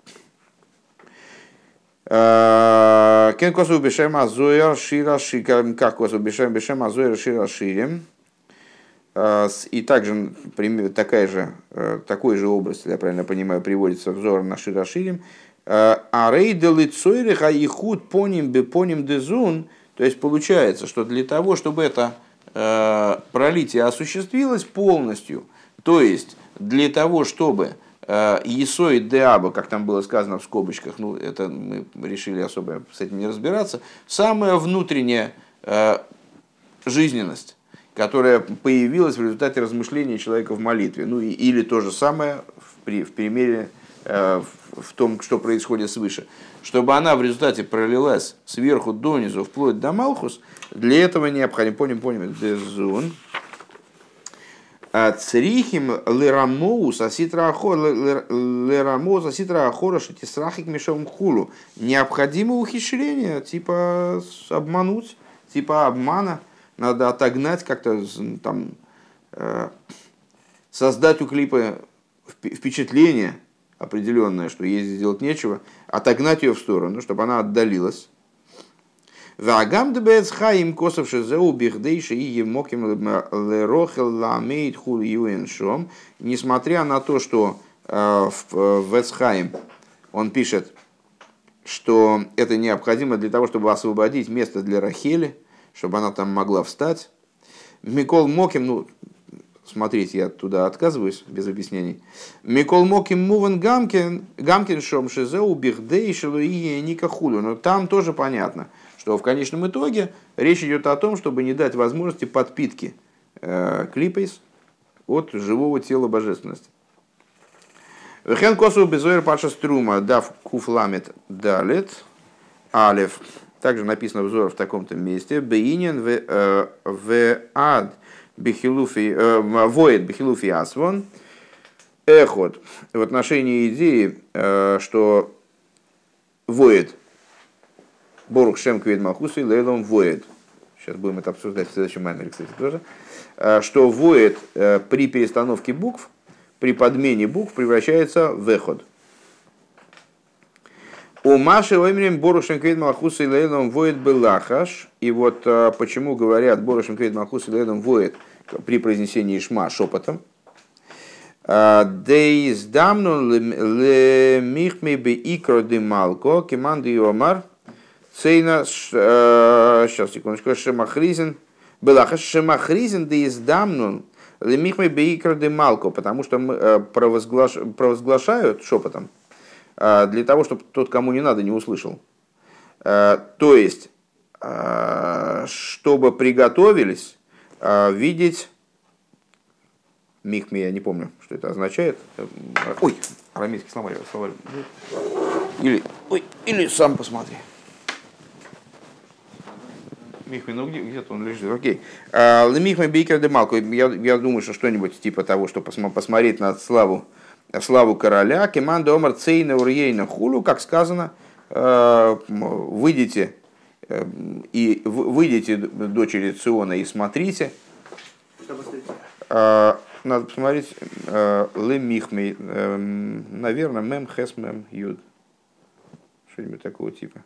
Э, кен косу бешем азоер шира шикарм, как косу бешем бешем азоер шира ширим. Э, и также такая же, такой же образ, если я правильно понимаю, приводится взор на шира ширим. А рейда лицойриха и худ поним бы поним дезун. То есть получается, что для того, чтобы это пролитие осуществилось полностью, то есть для того, чтобы Есой Деаба, как там было сказано в скобочках, ну это мы решили особо с этим не разбираться, самая внутренняя э, жизненность, которая появилась в результате размышления человека в молитве. Ну или то же самое в, при, в примере э, в том, что происходит свыше. Чтобы она в результате пролилась сверху донизу, вплоть до Малхус, для этого необходимо, поним, поним, дезун, Црихим лерамоус аситра лерамоус аситра ахора шатисрахик мешом хулу. Необходимо ухищрение, типа обмануть, типа обмана. Надо отогнать как-то там, э, создать у клипа впечатление определенное, что ей сделать нечего, отогнать ее в сторону, чтобы она отдалилась Вагам дебец хаим косов шезеу бихдейши и емоким лерохел ламейт хул юэншом. Несмотря на то, что э, в Вецхайм он пишет, что это необходимо для того, чтобы освободить место для Рахели, чтобы она там могла встать. Микол Моким, ну, смотрите, я туда отказываюсь без объяснений. Микол Моким Муван Гамкин, Гамкин Шом Шизеу Бихдей Шилуи Ника. Но там тоже понятно – что в конечном итоге речь идет о том, чтобы не дать возможности подпитки э, клипейс от живого тела божественности. Вехен косу безойр паша струма дав куфламет далет алев. Также написано взор в таком-то месте. Бейнин в э, ад бихилуфи э, воет бихилуфи асвон. Эхот в отношении идеи, что воет Борух Шем Квид Малхусу Лейлом Воет. Сейчас будем это обсуждать в следующем маймере, кстати, тоже. А, что Воет э, при перестановке букв, при подмене букв превращается в эход. У Маши Оймрим Борушем Квейд Малхус и Лейлом воет Белахаш. И вот а, почему говорят Борушем Квейд Малхус и Лейлом воет при произнесении Шма шепотом. Дейс дамну лемихми бе икро де малко, кеманды Йомар, цейна, сейчас, секундочку, шемахризен, Белахаш шемахризен дейс дамну лемихми бе икро де малко, потому что провозглаш, провозглашают шепотом, для того, чтобы тот, кому не надо, не услышал. То есть, чтобы приготовились видеть Михми, я не помню, что это означает. Ой, арамейский словарь. словарь. Или, ой, или сам посмотри. Михми, ну где, где-то он лежит. Окей. Михми Бейкер де Малко. Я, я думаю, что что-нибудь типа того, что посмотреть на славу, славу короля. Кеманда Омар Цейна Урьейна Хулу, как сказано, выйдите и выйдите, дочери Циона, и смотрите. Надо посмотреть. Э, Лемихмей. Наверное, мем хес мем юд. Что-нибудь такого типа.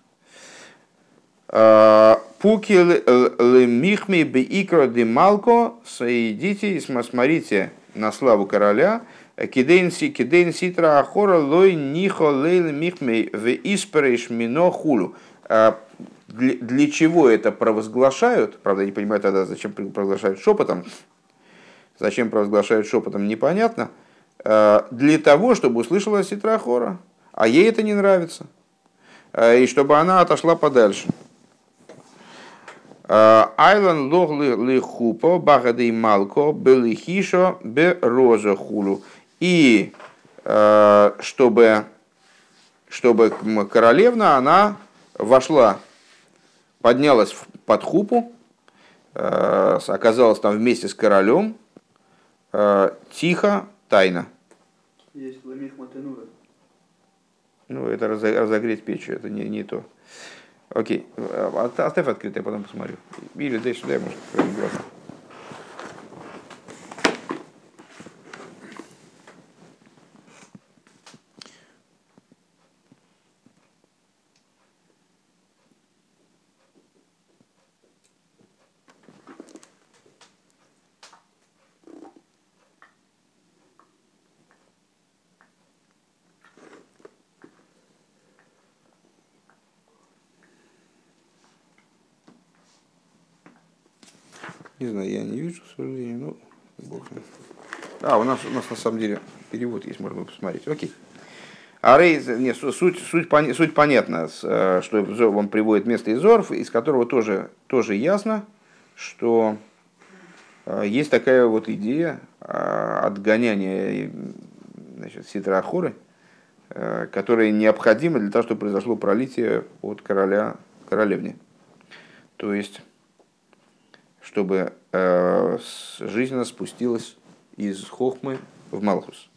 Э, Пуки лемихмей бе икро де малко. Соедите и смотрите на славу короля. Кидейн ситра ахора лой нихо лейл михмей в испрейш мино хулу. Э, для, чего это провозглашают? Правда, не понимаю тогда, зачем провозглашают шепотом Зачем провозглашают шепотом, непонятно. Э, для того, чтобы услышала Ситрахора. А ей это не нравится. Э, и чтобы она отошла подальше. Айлан лог ли хупо, багады малко, были хишо, бе роза хулу. И чтобы, чтобы королевна, она вошла, поднялась под хупу, оказалась там вместе с королем, Э, тихо, тайно. Есть ламих матенура. Ну, это разогреть печь, это не, не то. Окей, э, оставь открытое, потом посмотрю. Или дай сюда, может, глаза. Не знаю, я не вижу, к сожалению, но бог А, у нас, у нас на самом деле перевод есть, можно посмотреть. Окей. А Рейз, нет, суть, суть, суть понятна, э, что он приводит место из Орф, из которого тоже, тоже ясно, что э, есть такая вот идея э, отгоняния значит, ситрахоры, которая необходима для того, чтобы произошло пролитие от короля королевне. То есть чтобы э, жизненно спустилась из Хохмы в Малхус.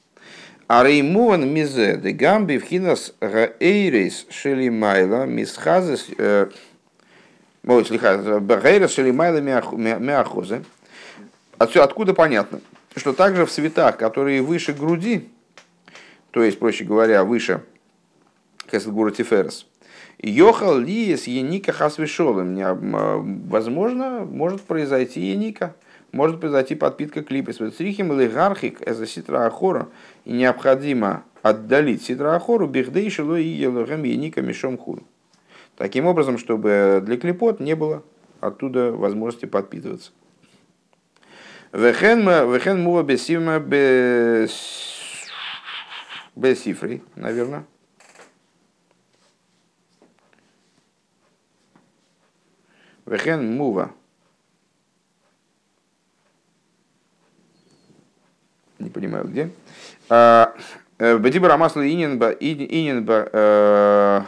А реймуван мизе де гамби в хинас гаэйрис шелимайла мисхазес э, Ой, слегка, Шалимайла Мяхозы. Отсюда откуда понятно, что также в цветах, которые выше груди, то есть, проще говоря, выше Хесадгура Тиферес, Йохал ли с Еника Хасвишолом. Возможно, может произойти Еника, может произойти подпитка клипа. Срихим или гархик это ситра ахора. И необходимо отдалить ситра ахору бихдей шило и елогам Еника мешом хур. Таким образом, чтобы для клипот не было оттуда возможности подпитываться. Вехен мува бесифри, наверное. Вехен мува. Не понимаю, где. А, э, Бедибра масла иненба, иненба,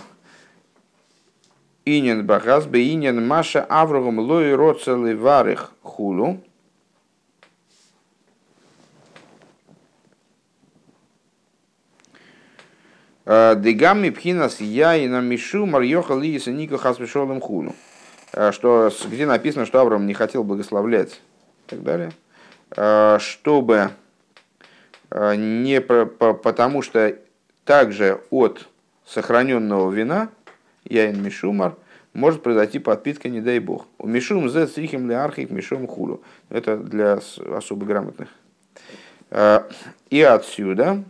инен багаз, бе инен маша аврогом лой роцели варих хулу. Дегамми пхинас я и на мишу марьоха лиеса ника хасвешолом хулу. Э, что, где написано, что Авраам не хотел благословлять и так далее, э, чтобы э, не потому что также от сохраненного вина, яин мишумар, может произойти подпитка, не дай бог. У мишум зе црихим ли архик мишум хулу. Это для особо грамотных. И отсюда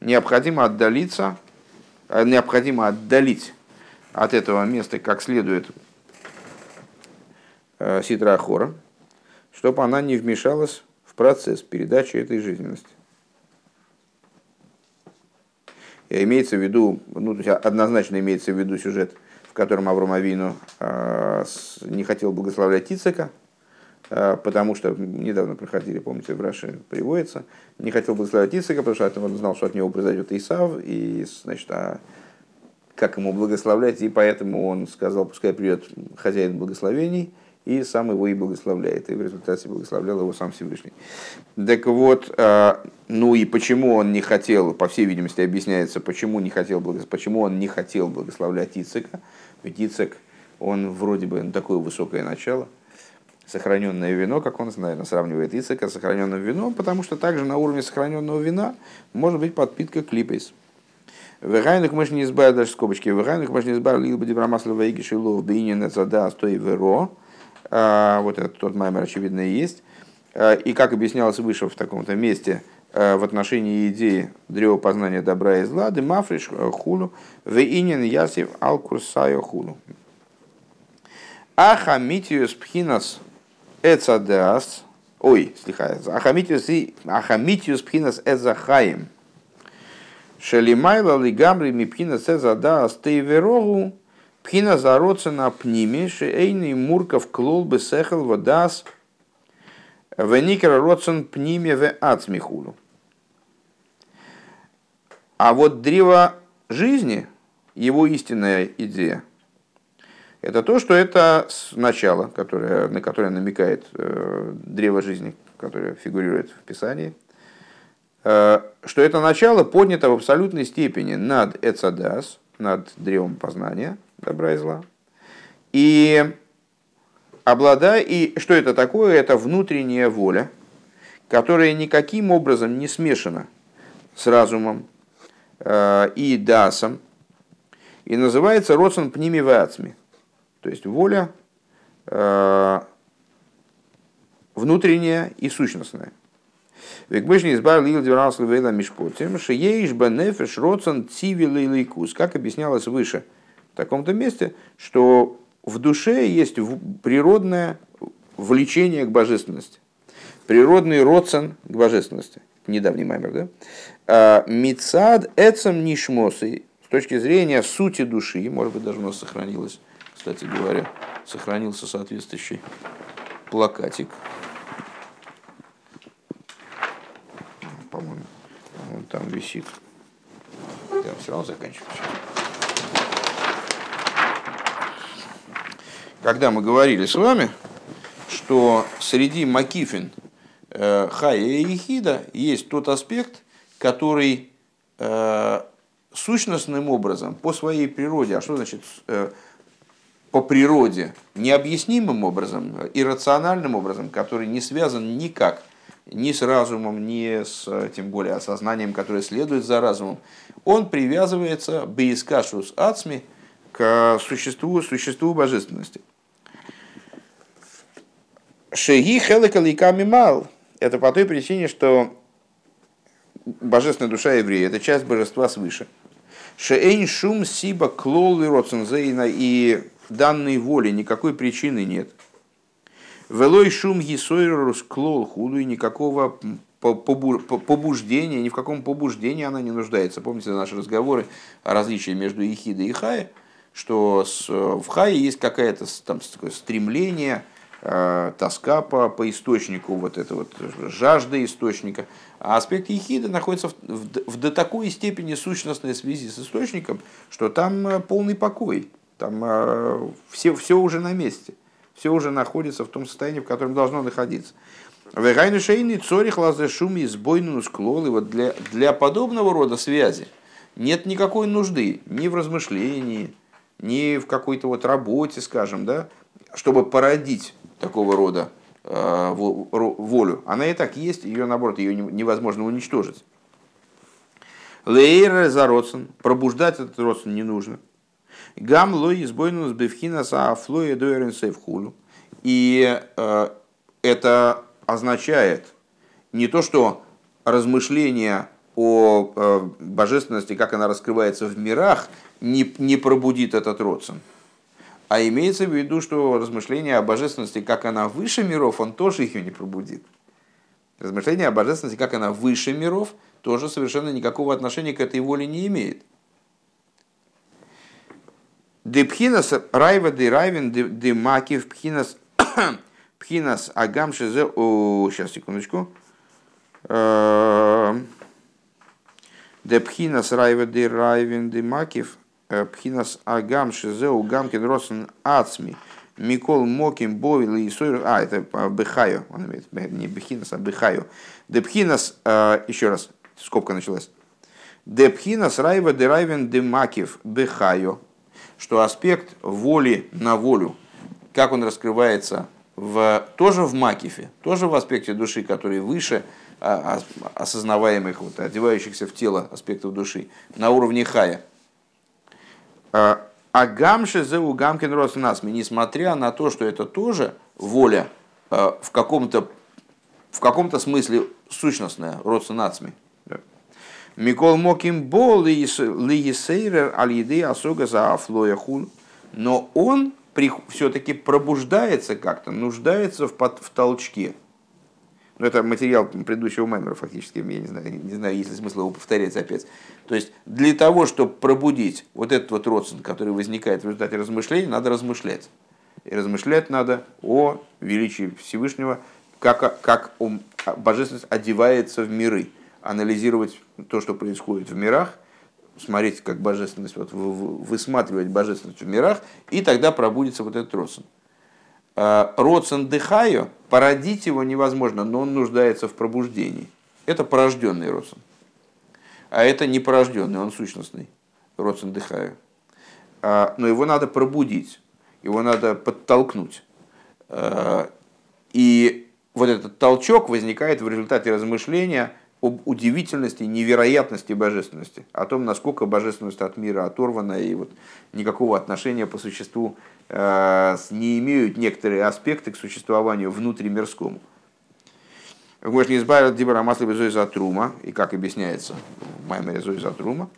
необходимо отдалиться, необходимо отдалить от этого места как следует ситра хора, чтобы она не вмешалась в процесс передачи этой жизненности. Имеется в виду, ну, то есть однозначно имеется в виду сюжет, в котором Авром Авину э, не хотел благословлять Ицека, э, потому что недавно проходили, помните, в Раше приводится, не хотел благословлять Ицека, потому что он знал, что от него произойдет Исав, и, значит, а как ему благословлять, и поэтому он сказал, пускай придет хозяин благословений, и сам его и благословляет, и в результате благословлял его сам Всевышний. Так вот, а, ну и почему он не хотел, по всей видимости, объясняется, почему, не хотел, почему он не хотел благословлять Ицека, ведь Ицек, он вроде бы ну, такое высокое начало, сохраненное вино, как он, наверное, сравнивает Ицека с сохраненным вином, потому что также на уровне сохраненного вина может быть подпитка клипейс. Вегайнух мы не избавили даже скобочки. Вегайнух мы не избавили либо дебрамасла вейги шилов бейнин это стой веро. А, вот этот тот маймер, очевидно, и есть. А, и как объяснялось выше в таком-то месте, а, в отношении идеи древа познания добра и зла, демафриш хулу, вейнин ясив ал курсайо хулу. Ахамитиус пхинас эцадеас, ой, слегка, ахамитиус пхинас эзахаим, шелимайла лигамри мипхина цезадеас тейверогу, Пхина зароца на пниме, шейный мурков клол бы сехал водас, веникера роцен пниме в ацмихулу. А вот древо жизни, его истинная идея, это то, что это начало, которое, на которое намекает э, древо жизни, которое фигурирует в Писании, э, что это начало поднято в абсолютной степени над Эцадас, над древом познания – добра и зла. И обладая, и что это такое? Это внутренняя воля, которая никаким образом не смешана с разумом э, и дасом, и называется родствен пними вацми, то есть воля э, внутренняя и сущностная. Векбышни избавил Лил Дюрал Славейла Мишпотим, Шиеиш Бенефеш Родсон Цивилый Лейкус, как объяснялось выше – в таком-то месте, что в душе есть природное влечение к божественности, природный родствен к божественности. Недавний маймер, да? А, Мицад эцем нишмосы, с точки зрения сути души, может быть, даже у нас сохранилось, кстати говоря, сохранился соответствующий плакатик. По-моему, он там висит. Я все равно заканчиваю. Когда мы говорили с вами, что среди Макифин, э, Хая и Ехида есть тот аспект, который э, сущностным образом, по своей природе, а что значит э, по природе, необъяснимым образом, иррациональным образом, который не связан никак ни с разумом, ни с, тем более, осознанием, которое следует за разумом, он привязывается бейскашус ацми к существу, существу божественности. Шеги хелекаликами мал. Это по той причине, что божественная душа еврея – это часть божества свыше. Шеэйн шум сиба клол и роцензейна и данной воли никакой причины нет. Велой шум гисойрус клол худу и никакого побуждения, ни в каком побуждении она не нуждается. Помните наши разговоры о различии между Ихидой и Хай, что в Хае есть какое-то там стремление – Э, тоска по, по источнику, вот это вот жажда источника. А аспект ехида находится в, в, в до такой степени сущностной связи с источником, что там э, полный покой, там э, все, все уже на месте, все уже находится в том состоянии, в котором должно находиться. Вегайну шейный цорих лазе шуми сбойну склол. И вот для, для подобного рода связи нет никакой нужды ни в размышлении, ни в какой-то вот работе, скажем, да, чтобы породить такого рода э, волю, она и так есть, ее наоборот, ее невозможно уничтожить. Лейра за родствен. Пробуждать этот родствен не нужно. Гам лой избойнус бифхина са афлоя дуэрен хулу. И э, это означает не то, что размышления о э, божественности, как она раскрывается в мирах, не, не пробудит этот родствен. А имеется в виду, что размышление о божественности, как она выше миров, он тоже ее не пробудит. Размышление о божественности, как она выше миров, тоже совершенно никакого отношения к этой воле не имеет. Депхинас райва де райвен де макив пхинас пхинас агам шизе... Сейчас, секундочку. Э, Депхинас райва де райвен де макив пхинас агам шизе угамкин росен ацми. Микол Моким Бовил и Сойр. А, это Бехайо. Он имеет не Бехинас, а Бехайо. Депхинас, еще раз, скобка началась. Депхинас Райва Дерайвен Демакив Бехайо что аспект воли на волю, как он раскрывается в, тоже в макифе, тоже в аспекте души, который выше а, а, осознаваемых, вот, одевающихся в тело аспектов души, на уровне хая. А, а гамше зеу гамкин насми, несмотря на то, что это тоже воля в каком-то в каком-то смысле сущностная, родственнацми. Микол Моким Бол Лигисейрер Аль-Еды Асога за Афлояхун. Но он все-таки пробуждается как-то, нуждается в, под, в толчке. Но это материал предыдущего мемора фактически, я не знаю, не знаю, есть ли смысл его повторять опять. То есть для того, чтобы пробудить вот этот вот родствен, который возникает в результате размышлений, надо размышлять. И размышлять надо о величии Всевышнего, как, как он, божественность одевается в миры – анализировать то, что происходит в мирах, смотреть, как божественность, вот, высматривать божественность в мирах, и тогда пробудится вот этот родствен. А, родствен дыхаю, породить его невозможно, но он нуждается в пробуждении. Это порожденный родствен. А это не порожденный, он сущностный. Родствен дыхаю. А, но его надо пробудить, его надо подтолкнуть. А, и вот этот толчок возникает в результате размышления об удивительности, невероятности божественности, о том, насколько божественность от мира оторвана и вот никакого отношения по существу э, не имеют некоторые аспекты к существованию внутримирскому. Можно избавить дибара масла безой за трума, и как объясняется в Маймере зой за трума.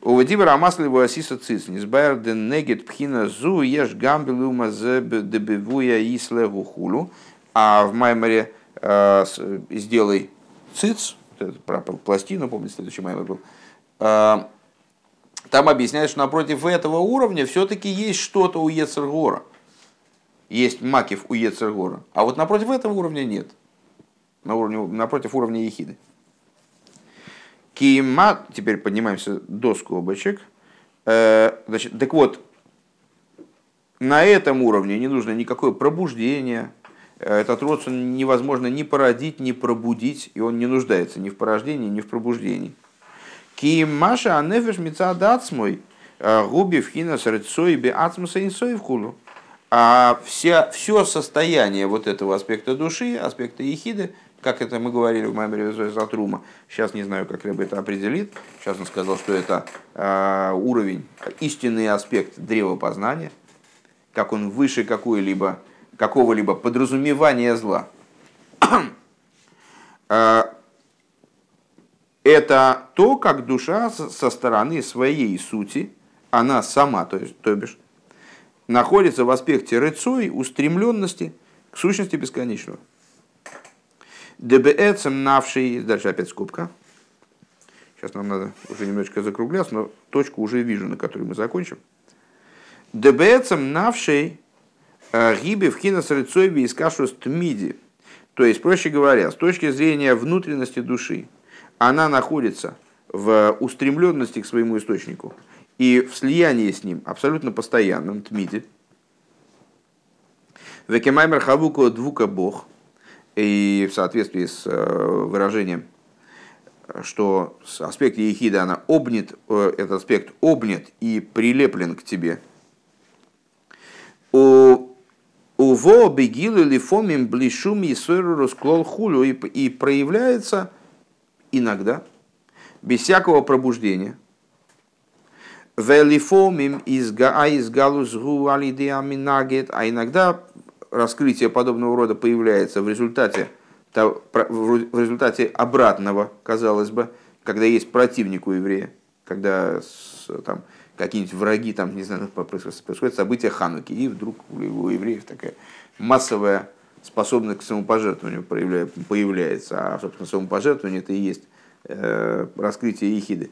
У дибара масла его асиса циц, низбайр ден негет пхина зу еш гамбелума дебевуя исле хулу. А в Маймере э, сделай циц, про пластину, помните, следующий маймер был, а, там объясняют, что напротив этого уровня все-таки есть что-то у Ецергора. Есть макив у Ецергора. А вот напротив этого уровня нет. На уровне, напротив уровня Ехиды. Кима, теперь поднимаемся до скобочек. Э, значит, так вот, на этом уровне не нужно никакое пробуждение, этот родствен невозможно ни породить, ни пробудить, и он не нуждается ни в порождении, ни в пробуждении. Ки маша анефеш мой э, губи вхина срецой би ацмуса инсой в хулу. А все состояние вот этого аспекта души, аспекта ехиды, как это мы говорили в Маймере Затрума, сейчас не знаю, как Рэб это определит, сейчас он сказал, что это э, уровень, истинный аспект древа познания, как он выше какой-либо какого-либо подразумевания зла. А, это то, как душа со стороны своей сути, она сама, то, есть, то бишь, находится в аспекте рыцой, устремленности к сущности бесконечного. ДБЭЦем навший, дальше опять скобка. Сейчас нам надо уже немножечко закругляться, но точку уже вижу, на которой мы закончим. ДБЭЦем навший Гиби в хинас рыцойби из кашус тмиди. То есть, проще говоря, с точки зрения внутренности души, она находится в устремленности к своему источнику и в слиянии с ним абсолютно постоянном, тмиди. Векемаймер хавуко двука бог. И в соответствии с э, выражением, что аспект ехида, она обнят, э, этот аспект обнят и прилеплен к тебе. У Уво бегилы лифомим блишум и расклол хулю и проявляется иногда без всякого пробуждения. Велифомим из галус аминагет, а иногда раскрытие подобного рода появляется в результате, в результате обратного, казалось бы, когда есть противник у еврея, когда там, какие-нибудь враги, там, не знаю, происходят события Хануки, и вдруг у евреев такая массовая способность к самопожертвованию появляется, а, собственно, самопожертвование это и есть э, раскрытие ехиды.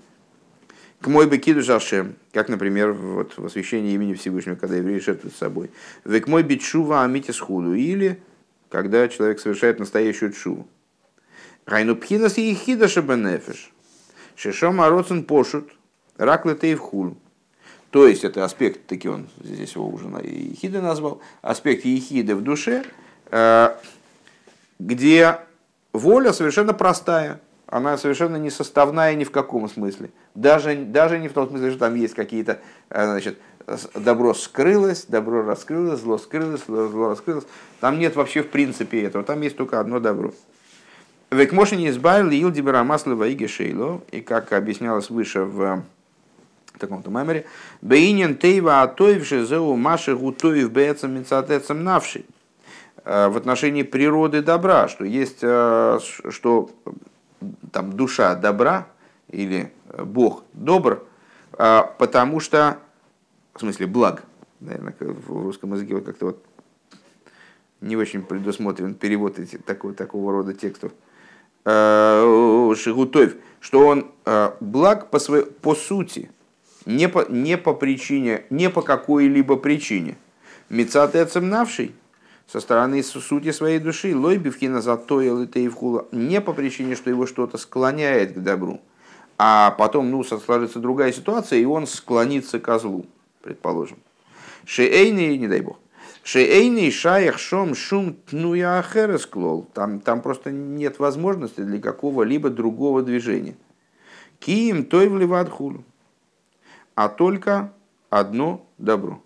К мой бы киду жашем, как, например, вот в освящении имени Всевышнего, когда евреи жертвуют собой. Век мой бичува амитис худу, или когда человек совершает настоящую чуву. Райну пхинас и ехида шабанефиш. Шешом ароцен пошут, раклетей в хулу. То есть это аспект, таки он здесь его уже ехиды назвал, аспект ехиды в душе, э, где воля совершенно простая, она совершенно не составная ни в каком смысле. Даже, даже не в том смысле, что там есть какие-то, э, значит, добро скрылось, добро раскрылось, зло скрылось, зло раскрылось. Там нет вообще в принципе этого, там есть только одно добро. Век не избавил Илдибера Маслова и Гешейло, и как объяснялось выше в таком-то меморе, Бейнин Тейва Атоевши Зеу Маши Гутоев Бецам Мецатецам Навши в отношении природы добра, что есть, э, что там душа добра или Бог добр, э, потому что, в смысле, благ, наверное, в русском языке вот как-то вот не очень предусмотрен перевод эти, такого, такого рода текстов. Э, Шигутоев, что он благ по, своей, по сути, не по, не по причине, не по какой-либо причине. Мецатецем навший со стороны сути своей души, лойбивкина затоил это и вхула, не по причине, что его что-то склоняет к добру, а потом, ну, сложится другая ситуация, и он склонится к злу, предположим. Шеэйный, не дай бог. Шеэйный шаях шом шум тнуя ахересклол. Там, там просто нет возможности для какого-либо другого движения. Киим той вливат хулу а только одно добро.